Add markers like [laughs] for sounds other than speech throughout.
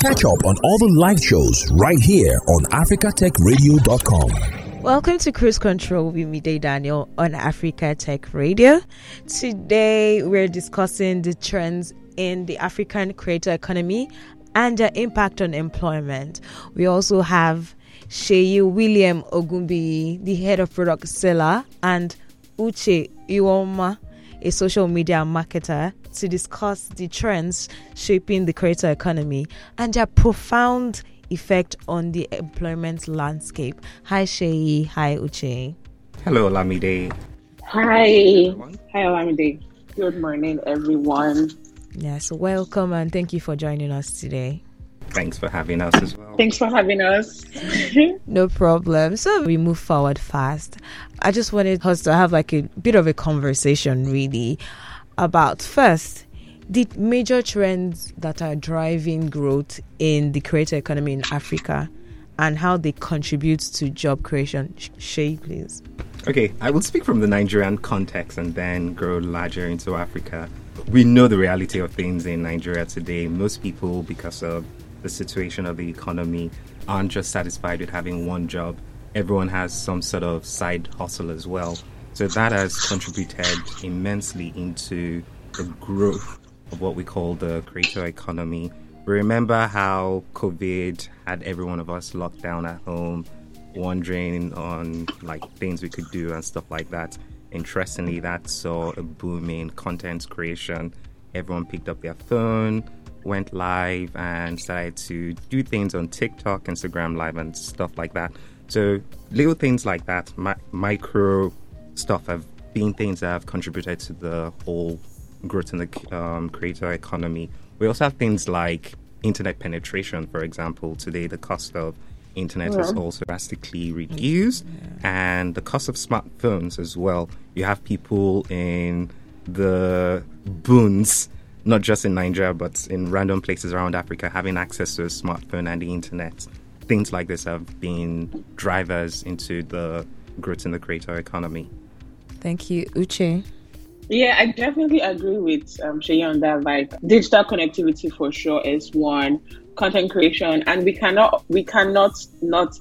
Catch up on all the live shows right here on africatechradio.com. Welcome to Cruise Control with me, Day Daniel, on Africa Tech Radio. Today, we're discussing the trends in the African creator economy and their impact on employment. We also have Seyi William Ogunbiyi, the head of product Selar, and Uche Ihuomah, a social media marketer, to discuss the trends shaping the creator economy and their profound effect on the employment landscape. Hi, Sheyi. Hi, Uche. Hello, Lamide. Hi. Hi, Lamide. Good morning, everyone. Yes, welcome and thank you for joining us today. Thanks for having us as well. Thanks for having us. [laughs] no problem. So we move forward fast. I just wanted us to have like a bit of a conversation, really, about first the major trends that are driving growth in the creator economy in Africa and how they contribute to job creation. Shay, please. Okay, I will speak from the Nigerian context and then grow larger into Africa. We know the reality of things in Nigeria today. Most people, because of the situation of the economy, aren't just satisfied with having one job. Everyone has some sort of side hustle as well. So that has contributed immensely into the growth of what we call the creator economy. Remember how COVID had every one of us locked down at home, wondering on like things we could do and stuff like that. Interestingly, that saw a boom in content creation. Everyone picked up their phone, went live, and started to do things on TikTok, Instagram Live, and stuff like that. So little things like that, mi- micro stuff, have been things that have contributed to the whole growth in the um, creator economy. We also have things like internet penetration, for example. Today, the cost of internet yeah. also drastically reduced, yeah. and the cost of smartphones as well. You have people in the boons, not just in Nigeria, but in random places around Africa, having access to a smartphone and the internet. Things like this have been drivers into the growth in the creator economy. Thank you, Uche. Yeah, I definitely agree with um, Shea on that. Like digital connectivity for sure is one content creation, and we cannot we cannot not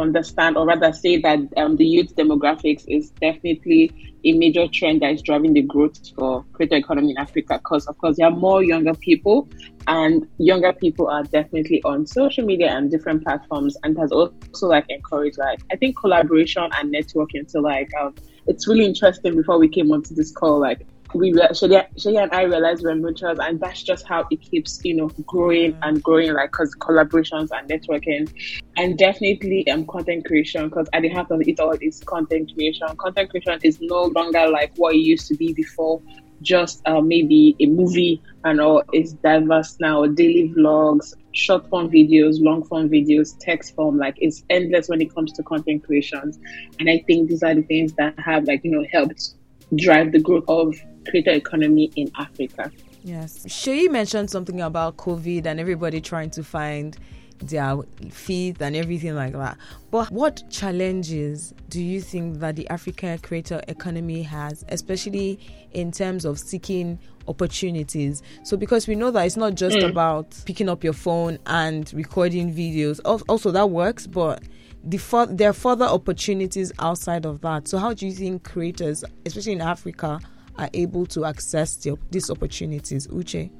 understand or rather say that um, the youth demographics is definitely a major trend that is driving the growth for creator economy in Africa. Because of course there are more younger people, and younger people are definitely on social media and different platforms, and has also like encouraged like I think collaboration and networking. So like um, it's really interesting before we came onto this call, like we Shaya and I realized we're mutuals, and that's just how it keeps, you know, growing and growing, like because collaborations and networking, and definitely um content creation. Because at the heart of it all is content creation. Content creation is no longer like what it used to be before, just uh, maybe a movie and all. It's diverse now. Daily vlogs, short form videos, long form videos, text form. Like it's endless when it comes to content creations, and I think these are the things that have like you know helped drive the growth of creator economy in Africa. Yes. Shay mentioned something about COVID and everybody trying to find their feet and everything like that. But what challenges do you think that the African creator economy has, especially in terms of seeking opportunities? So, because we know that it's not just mm. about picking up your phone and recording videos, also that works, but the there are further opportunities outside of that. So, how do you think creators, especially in Africa, are able to access the, these opportunities? Uche?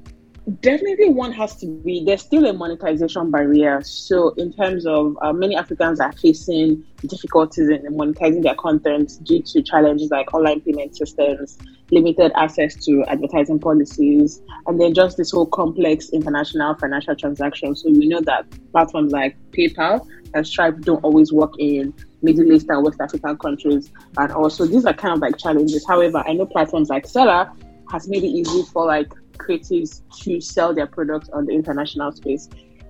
Definitely, one has to be. There's still a monetization barrier. So, in terms of uh, many Africans are facing difficulties in monetizing their content due to challenges like online payment systems, limited access to advertising policies, and then just this whole complex international financial transaction. So, we know that platforms like PayPal and Stripe don't always work in Middle East and West African countries. And also, these are kind of like challenges. However, I know platforms like Selar has made it easy for like creatives to sell their products on the international space.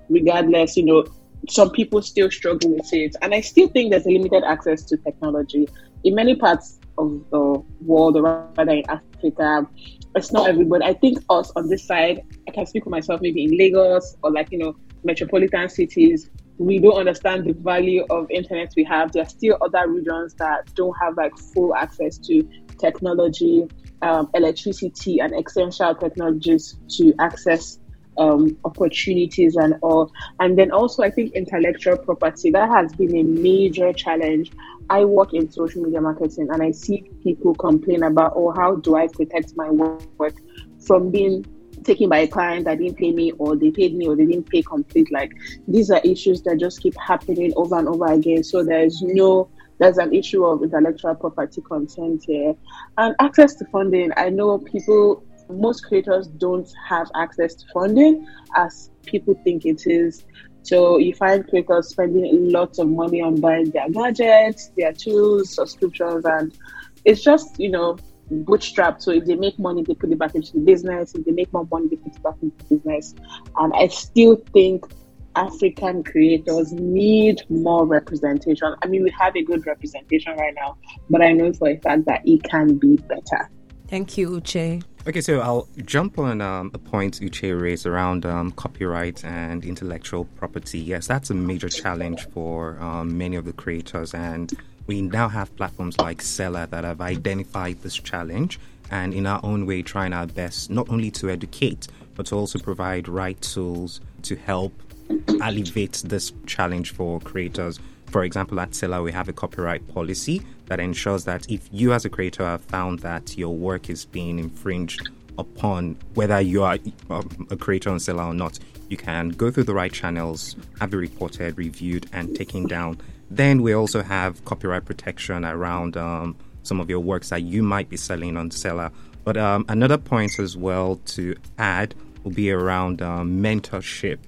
Regardless, you know, some people still struggle with it. And I still think there's a limited access to technology. In many parts of the world, or rather in Africa, it's not everybody. I think us on this side, I can speak for myself, maybe in Lagos or like, you know, metropolitan cities, we don't understand the value of internet we have. There are still other regions that don't have like full access to technology, um, electricity, and essential technologies to access um, opportunities and all. And then also, I think intellectual property that has been a major challenge. I work in social media marketing and I see people complain about, oh, how do I protect my work from being taken by a client that didn't pay me or they paid me or they didn't pay complete. Like these are issues that just keep happening over and over again. So there's no there's an issue of intellectual property consent here. And access to funding i know people most creators don't have access to funding as people think it is. So you find creators spending lots of money on buying their gadgets, their tools, subscriptions, and it's just, you know, bootstrapped. So if they make money, they put it back into the business. If they make more money, they put it back into the business. And I still think African creators need more representation. I mean, we have a good representation right now, but I know for a fact that it can be better. Thank you, Uche. Okay, so I'll jump on um, a point Uche raised around um, copyright and intellectual property. Yes, that's a major challenge for um, many of the creators, and we now have platforms like Selar that have identified this challenge and, in our own way, trying our best not only to educate but to also provide right tools to help [coughs] alleviate this challenge for creators. For example, at Selar, we have a copyright policy that ensures that if you, as a creator, have found that your work is being infringed upon, whether you are um, a creator on Selar or not, you can go through the right channels, have it reported, reviewed, and taken down. Then we also have copyright protection around um, some of your works that you might be selling on Selar. But um, another point as well to add will be around um, mentorship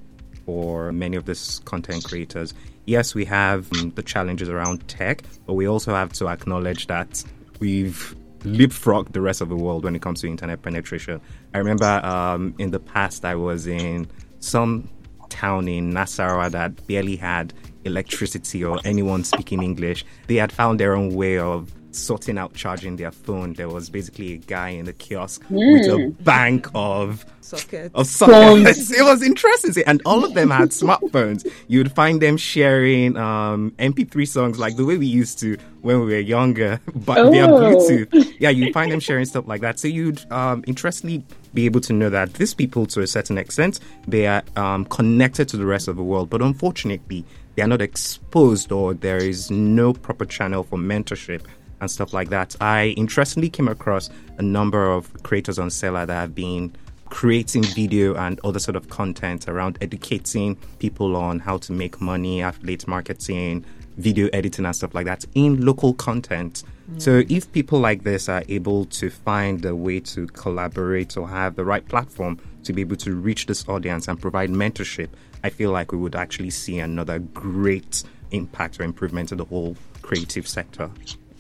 for many of these content creators yes, we have um, the challenges around tech, but we also have to acknowledge that we've leapfrogged the rest of the world when it comes to internet penetration. I remember um, in the past, I was in some town in Nasarawa that barely had electricity or anyone speaking English. They had found their own way of sorting out charging their phone. There was basically a guy in the kiosk mm. with a hmm. bank of sockets. Of sockets. [laughs] it was interesting, and all of them had smartphones. You would find them sharing um, MP3 songs like the way we used to when we were younger, [laughs] but oh. via Bluetooth. Yeah, you'd find them sharing stuff like that. So you'd um, interestingly be able to know that these people, to a certain extent, they are um, connected to the rest of the world, but unfortunately, they are not exposed or there is no proper channel for mentorship and stuff like that. I interestingly came across a number of creators on Selar that have been creating video and other sort of content around educating people on how to make money, affiliate marketing, video editing and stuff like that in local content. Mm. So if people like this are able to find a way to collaborate or have the right platform to be able to reach this audience and provide mentorship, I feel like we would actually see another great impact or improvement to the whole creative sector.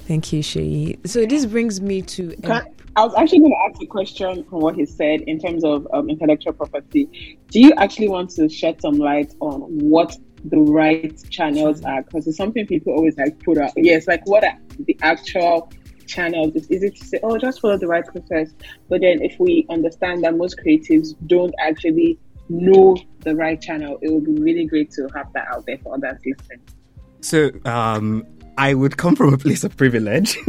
Thank you, Shay. So this brings me to. I was actually going to ask a question from what he said in terms of um, intellectual property. Do you actually want to shed some light on what the right channels are? Because it's something people always like put out. Yes, like what are the actual channels? It's easy to say, oh, just follow the right process. But then if we understand that most creatives don't actually know the right channel, it would be really great to have that out there for others listening. So, um, I would come from a place of privilege. [laughs]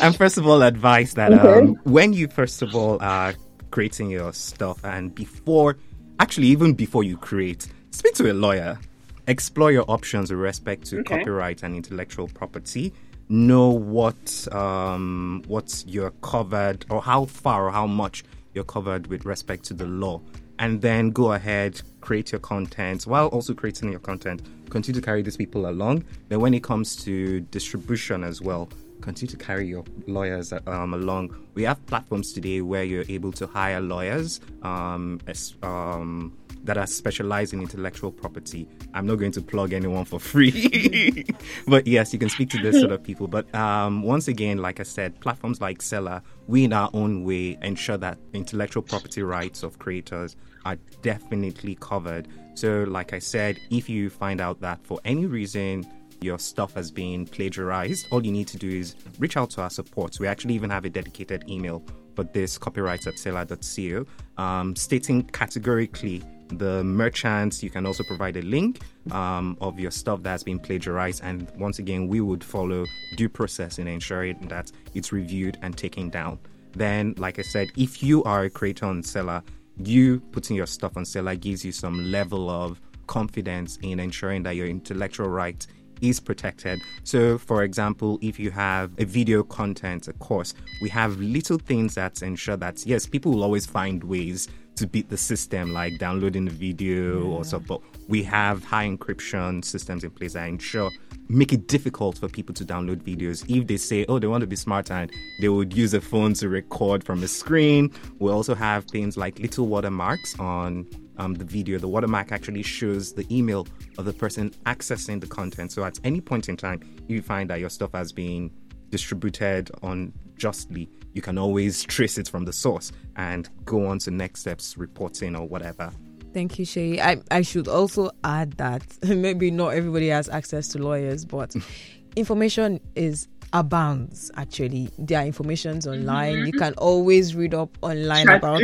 and first of all, advise that okay. um, when you first of all are creating your stuff, and before, actually, even before you create, speak to a lawyer. Explore your options with respect to okay. copyright and intellectual property. Know what um, what you're covered, or how far or how much you're covered with respect to the law and then go ahead, create your content while also creating your content. Continue to carry these people along. Then, when it comes to distribution as well, continue to carry your lawyers um, along. We have platforms today where you're able to hire lawyers um, as, um, that are specialized in intellectual property. I'm not going to plug anyone for free, [laughs] but yes, you can speak to this sort of people. But um, once again, like I said, platforms like Selar, we in our own way ensure that intellectual property rights of creators are definitely covered. So, like I said, if you find out that for any reason your stuff has been plagiarized, all you need to do is reach out to our support. We actually even have a dedicated email for this copyrights at selar.co, um, stating categorically the merchants. You can also provide a link um, of your stuff that's been plagiarized. And once again, we would follow due process in ensuring that it's reviewed and taken down. Then, like I said, if you are a creator on Selar, you putting your stuff on Selar gives you some level of confidence in ensuring that your intellectual right is protected. So, for example, if you have a video content, a course, we have little things that ensure that, yes, people will always find ways to beat the system, like downloading the video yeah. or so. But we have high encryption systems in place that ensure make it difficult for people to download videos. If they say, oh, they want to be smart and they would use a phone to record from a screen. We also have things like little watermarks on um, the video. The watermark actually shows the email of the person accessing the content. So at any point in time, you find that your stuff has been distributed unjustly, you can always trace it from the source and go on to next steps, reporting or whatever. Thank you, Shay. I, I should also add that [laughs] maybe not everybody has access to lawyers, but [laughs] information is abounds actually. There are informations online. Mm-hmm. You can always read up online Chat about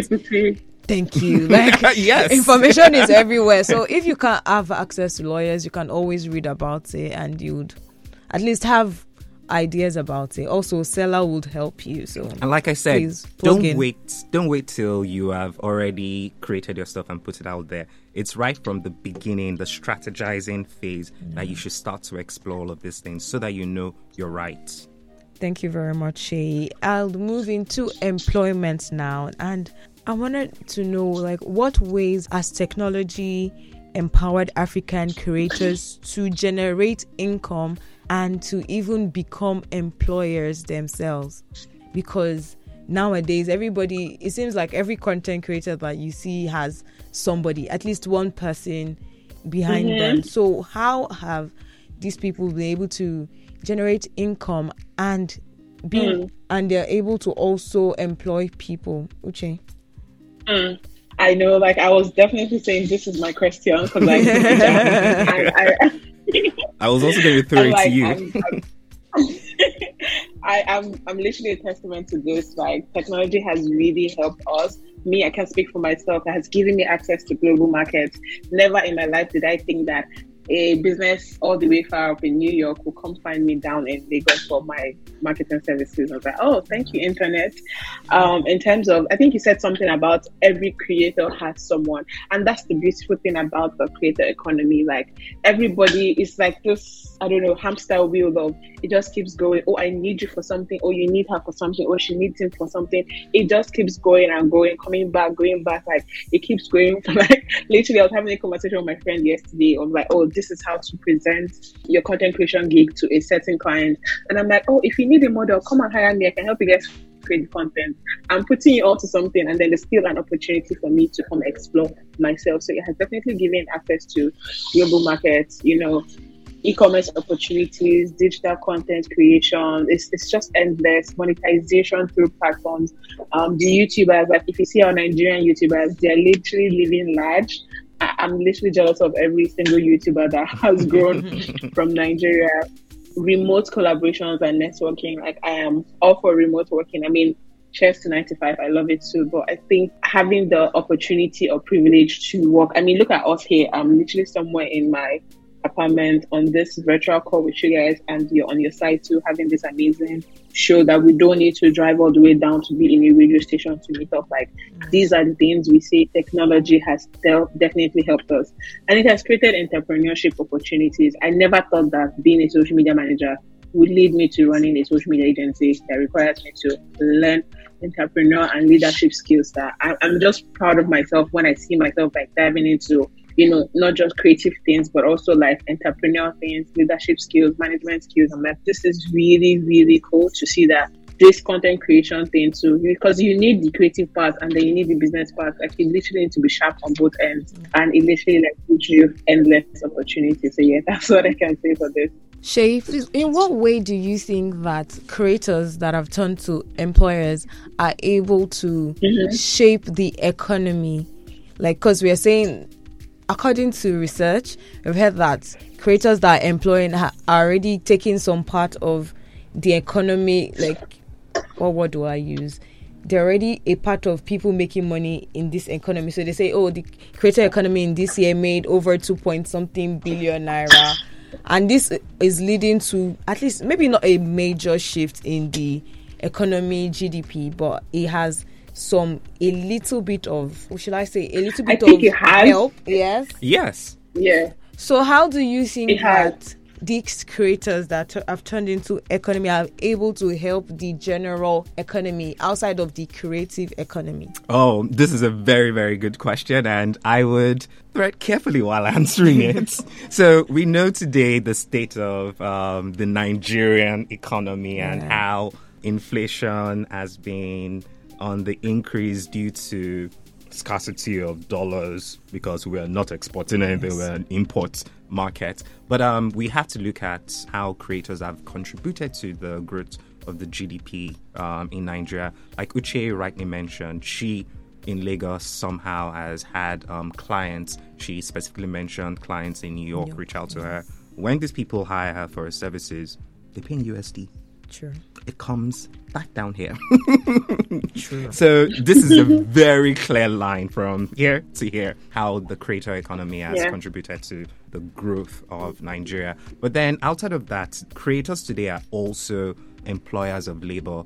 Thank [laughs] you. Like yes. information is everywhere. So if you can't have access to lawyers, you can always read about it and you'd at least have ideas about it. Also, Selar would help you. So and like I said, don't in. wait. Don't wait till you have already created your stuff and put it out there. It's right from the beginning, the strategizing phase, mm. that you should start to explore all of these things so that you know you're right. Thank you very much, Shay. I'll move into employment now, and I wanted to know, like, what ways has technology empowered African creators to generate income and to even become employers themselves because nowadays everybody it seems like every content creator that you see has somebody at least one person behind mm-hmm. them so how have these people been able to generate income and be mm. and they're able to also employ people uche mm. I know, like I was definitely saying, this is my question because like, I, I, I was also going to throw it like, to you. I'm, I'm, [laughs] I, am I'm literally a testament to this. Like technology has really helped us. Me, I can speak for myself. It has given me access to global markets. Never in my life did I think that a business all the way far up in New York will come find me down in Lagos for my marketing services. I was like, oh, thank you, internet. Um, in terms of, I think you said something about every creator has someone, and that's the beautiful thing about the creator economy. Like everybody is like this, I don't know, hamster wheel of it just keeps going. Oh, I need you for something. Oh, you need her for something. Oh, she needs him for something. It just keeps going and going, coming back, going back. Like it keeps going. [laughs] like literally, I was having a conversation with my friend yesterday. I was like, oh, this is how to present your content creation gig to a certain client. And I'm like, oh, if you need a model, come and hire me. I can help you guys create content. I'm putting you all to something, and then there's still an opportunity for me to come explore myself. So it has definitely given access to global markets, you know, e-commerce opportunities, digital content creation. It's, it's just endless monetization through platforms. Um, the YouTubers, like if you see our Nigerian YouTubers, they're literally living large I, am literally jealous of every single YouTuber that has grown [laughs] from Nigeria. Remote collaborations and networking, like I am all for remote working. I mean, cheers to 95 i love it too but i think having the opportunity or privilege to work i mean look at us here i'm literally somewhere in my apartment on this virtual call with you guys and you're on your side too having this amazing show that we don't need to drive all the way down to be in a radio station to meet up. Like these are the things we see. Technology has definitely helped us. And it has created entrepreneurship opportunities. I never thought that being a social media manager would lead me to running a social media agency that requires me to learn entrepreneur and leadership skills that I, i'm just proud of myself when i see myself like diving into you know, not just creative things, but also like entrepreneurial things, leadership skills, management skills. I'm like, this is really, really cool to see that this content creation thing too, because you need the creative part and then you need the business part. Like you literally need to be sharp on both ends, and it literally like gives you endless opportunities. So yeah, [laughs] that's what I can say for this. Shay, in what way do you think that creators that have turned to employers are able to mm-hmm. shape the economy? Like, because we are saying according to research, we've heard that creators that are employing are already taking some part of the economy. Like, what word do I use? They're already a part of people making money in this economy. So they say, oh, the creator economy in this year made over two point something billion naira. And this is leading to at least maybe not a major shift in the economy GDP, but it has some a little bit of what should I say a little I bit think of it has. help. Yes. Yes. Yeah. So how do you think It has. that these creators that have turned into economy are able to help the general economy outside of the creative economy? Oh, this is a very, very good question, and I would tread carefully while [laughs] answering it. [laughs] so, we know today the state of um, the Nigerian economy and Yeah. how inflation has been on the increase due to scarcity of dollars because we're not exporting anything, we're an import market. But um, we have to look at how creators have contributed to the growth of the GDP um, in Nigeria. Like Uche rightly mentioned, she in Lagos somehow has had um, clients. She specifically mentioned clients in New York reach out to her. When these people hire her for her services, they pay in USD Sure. it comes back down here. [laughs] So this is a very clear line from here to here how the creator economy has Yeah. contributed to the growth of Nigeria. But then outside of that, creators today are also employers of labor.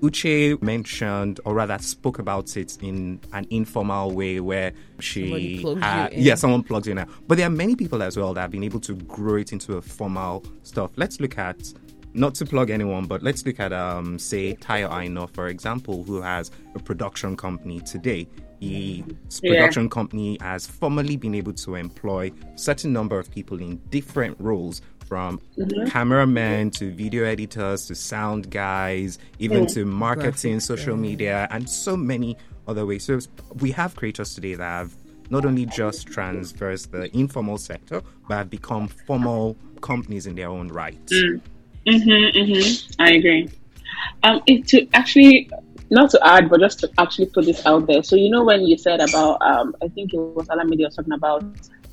Uche mentioned, or rather spoke about it in an informal way where she had, yeah, someone plugs in. But there are many people as well that have been able to grow it into a formal stuff. Let's look at not to plug anyone, but let's look at um, say Tayo Aina, for example, who has a production company today. His Yeah. production company has formally been able to employ certain number of people in different roles from cameramen to video editors to sound guys, even to marketing, Graphics, social yeah. media, and so many other ways. So we have creators today that have not only just transverse the informal sector, but have become formal companies in their own right. Mm-hmm, mm-hmm. I agree. Um, it to actually not to add, but just to actually put this out there. So you know when you said about, um, I think it was Alamidi was talking about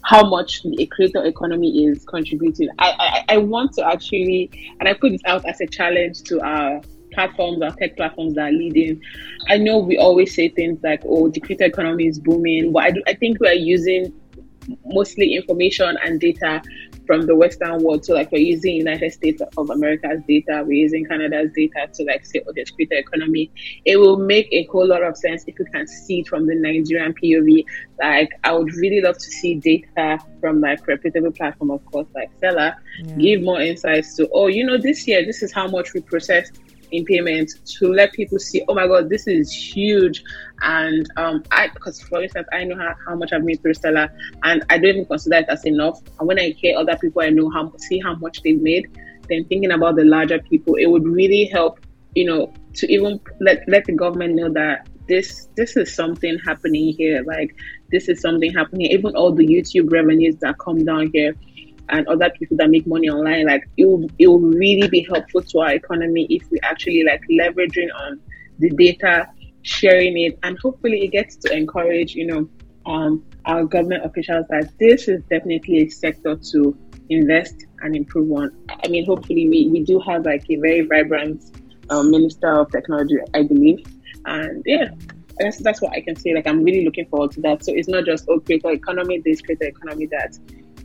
how much the creator economy is contributing. I, I I want to actually, and I put this out as a challenge to our platforms, our tech platforms that are leading. I know we always say things like, "Oh, the creator economy is booming," but I, do, I think we are using mostly information and data from the Western world. So like we're using United States of America's data, we're using Canada's data to like say, oh, there's creator economy. It will make a whole lot of sense if you can see it from the Nigerian POV. Like I would really love to see data from like reputable platform, of course, like Selar, give more insights to, oh, you know, this year this is how much we processed in payment to let people see, oh my god, this is huge. And um, I, because for instance, I know how, how much I've made through Selar, and I don't even consider it as enough. And when I hear other people I know how see how much they've made, then thinking about the larger people, it would really help, you know, to even let let the government know that this this is something happening here. Like this is something happening. Even all the YouTube revenues that come down here and other people that make money online, like it will it will really be helpful to our economy if we actually like leveraging on the data, sharing it, and hopefully it gets to encourage, you know, um, our government officials that this is definitely a sector to invest and improve on. I mean, hopefully we, we do have like a very vibrant um, minister of technology, I believe, and yeah. That's, that's what I can say. Like I'm really looking forward to that. So it's not just oh creator economy, this creator economy that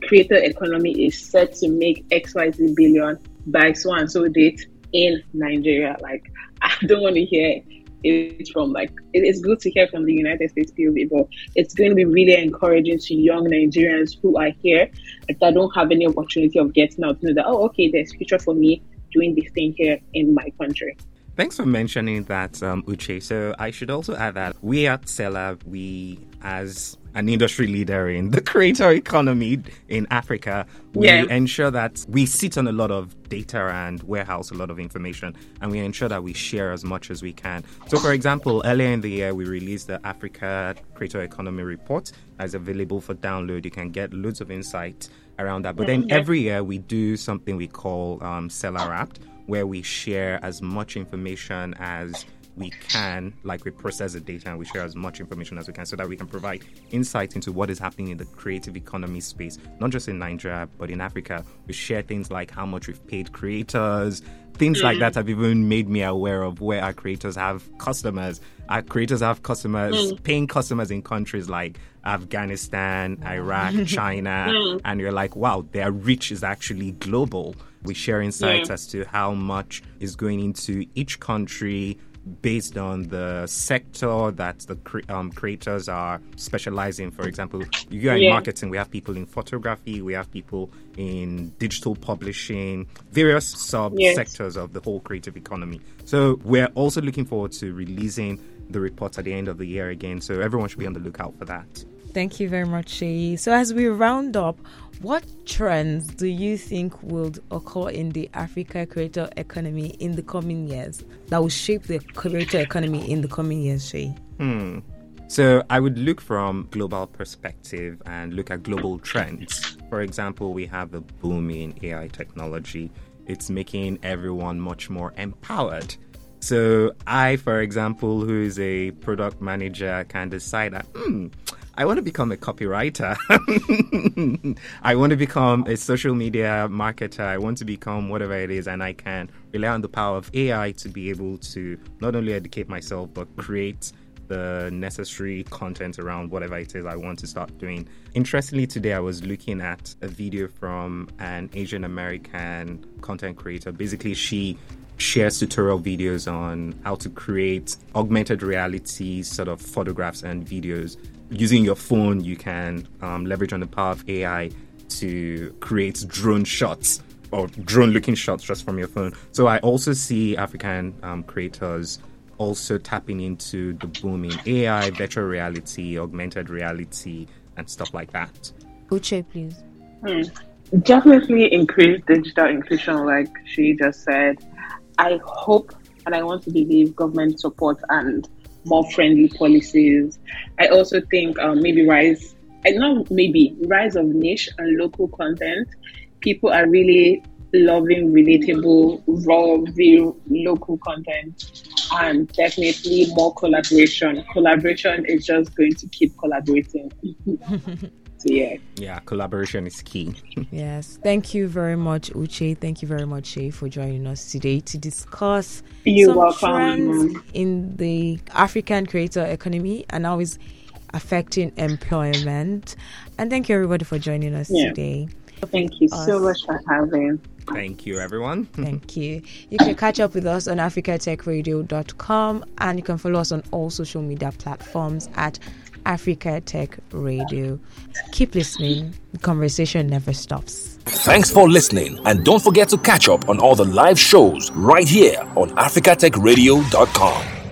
creator economy is set to make XYZ billion by so and so date in Nigeria. Like, [laughs] I don't want to hear it from like, it is good to hear from the United States POV, but it's going to be really encouraging to young Nigerians who are here that don't have any opportunity of getting out to know that, oh, okay, there's future for me doing this thing here in my country. Thanks for mentioning that, um, Uche. So I should also add that we at Selar, we as an industry leader in the [laughs] creator economy in Africa, we Yeah. ensure that we sit on a lot of data and warehouse a lot of information, and we ensure that we share as much as we can. So, for example, earlier in the year, we released the Africa Creator Economy Report as available for download. You can get loads of insight around that. But then every year, we do something we call um, Selar Wrapped, where we share as much information as we can, like we process the data and we share as much information as we can so that we can provide insight into what is happening in the creative economy space, not just in Nigeria, but in Africa. We share things like how much we've paid creators, things like that mm. have even made me aware of where our creators have customers. Our creators have customers, mm. paying customers in countries like Afghanistan, Iraq, [laughs] mm. China, and you're like, wow, their reach is actually global. We share insights Yeah. as to how much is going into each country based on the sector that the cre- um, creators are specializing. For example, you are in Yeah. marketing, we have people in photography, we have people in digital publishing, various sub Yes. sectors of the whole creative economy. So we're also looking forward to releasing the report at the end of the year again. So everyone should be on the lookout for that. Thank you very much, Shay. So, as we round up, what trends do you think will occur in the Africa creator economy in the coming years that will shape the creator economy in the coming years, Shay? So I would look from global perspective and look at global trends. For example, we have a boom in AI technology. It's making everyone much more empowered. So I, for example, who is a product manager, can decide that, hmm, I want to become a copywriter. [laughs] I want to become a social media marketer. I want to become whatever it is, and I can rely on the power of AI to be able to not only educate myself but create the necessary content around whatever it is I want to start doing. Interestingly, today I was looking at a video from an Asian American content creator. Basically, she shares tutorial videos on how to create augmented reality sort of photographs and videos. Using your phone, you can um, leverage on the power of AI to create drone shots or drone looking shots just from your phone. So I also see African um, creators also tapping into the boom in AI, virtual reality, augmented reality, and stuff like that. Uche, please. Definitely increase digital inclusion, like she just said. I hope and I want to believe government support and more friendly policies. I also think um, maybe rise, I not maybe rise of niche and local content. People are really loving relatable, raw, real local content, and definitely more collaboration. Collaboration is just going to keep collaborating. [laughs] so yeah. Yeah, collaboration is key. [laughs] Yes. Thank you very much, Uche. Thank you very much, Shay, for joining us today to discuss You're some welcome. trends in the African creator economy and how it's affecting employment. And thank you, everybody, for joining us Yeah. today. Thank you so much for having. Thank you, everyone. [laughs] Thank you. You can catch up with us on africatechradio.com and you can follow us on all social media platforms at Africa Tech Radio. Keep listening. The conversation never stops. Thanks for listening, and don't forget to catch up on all the live shows right here on africatechradio.com.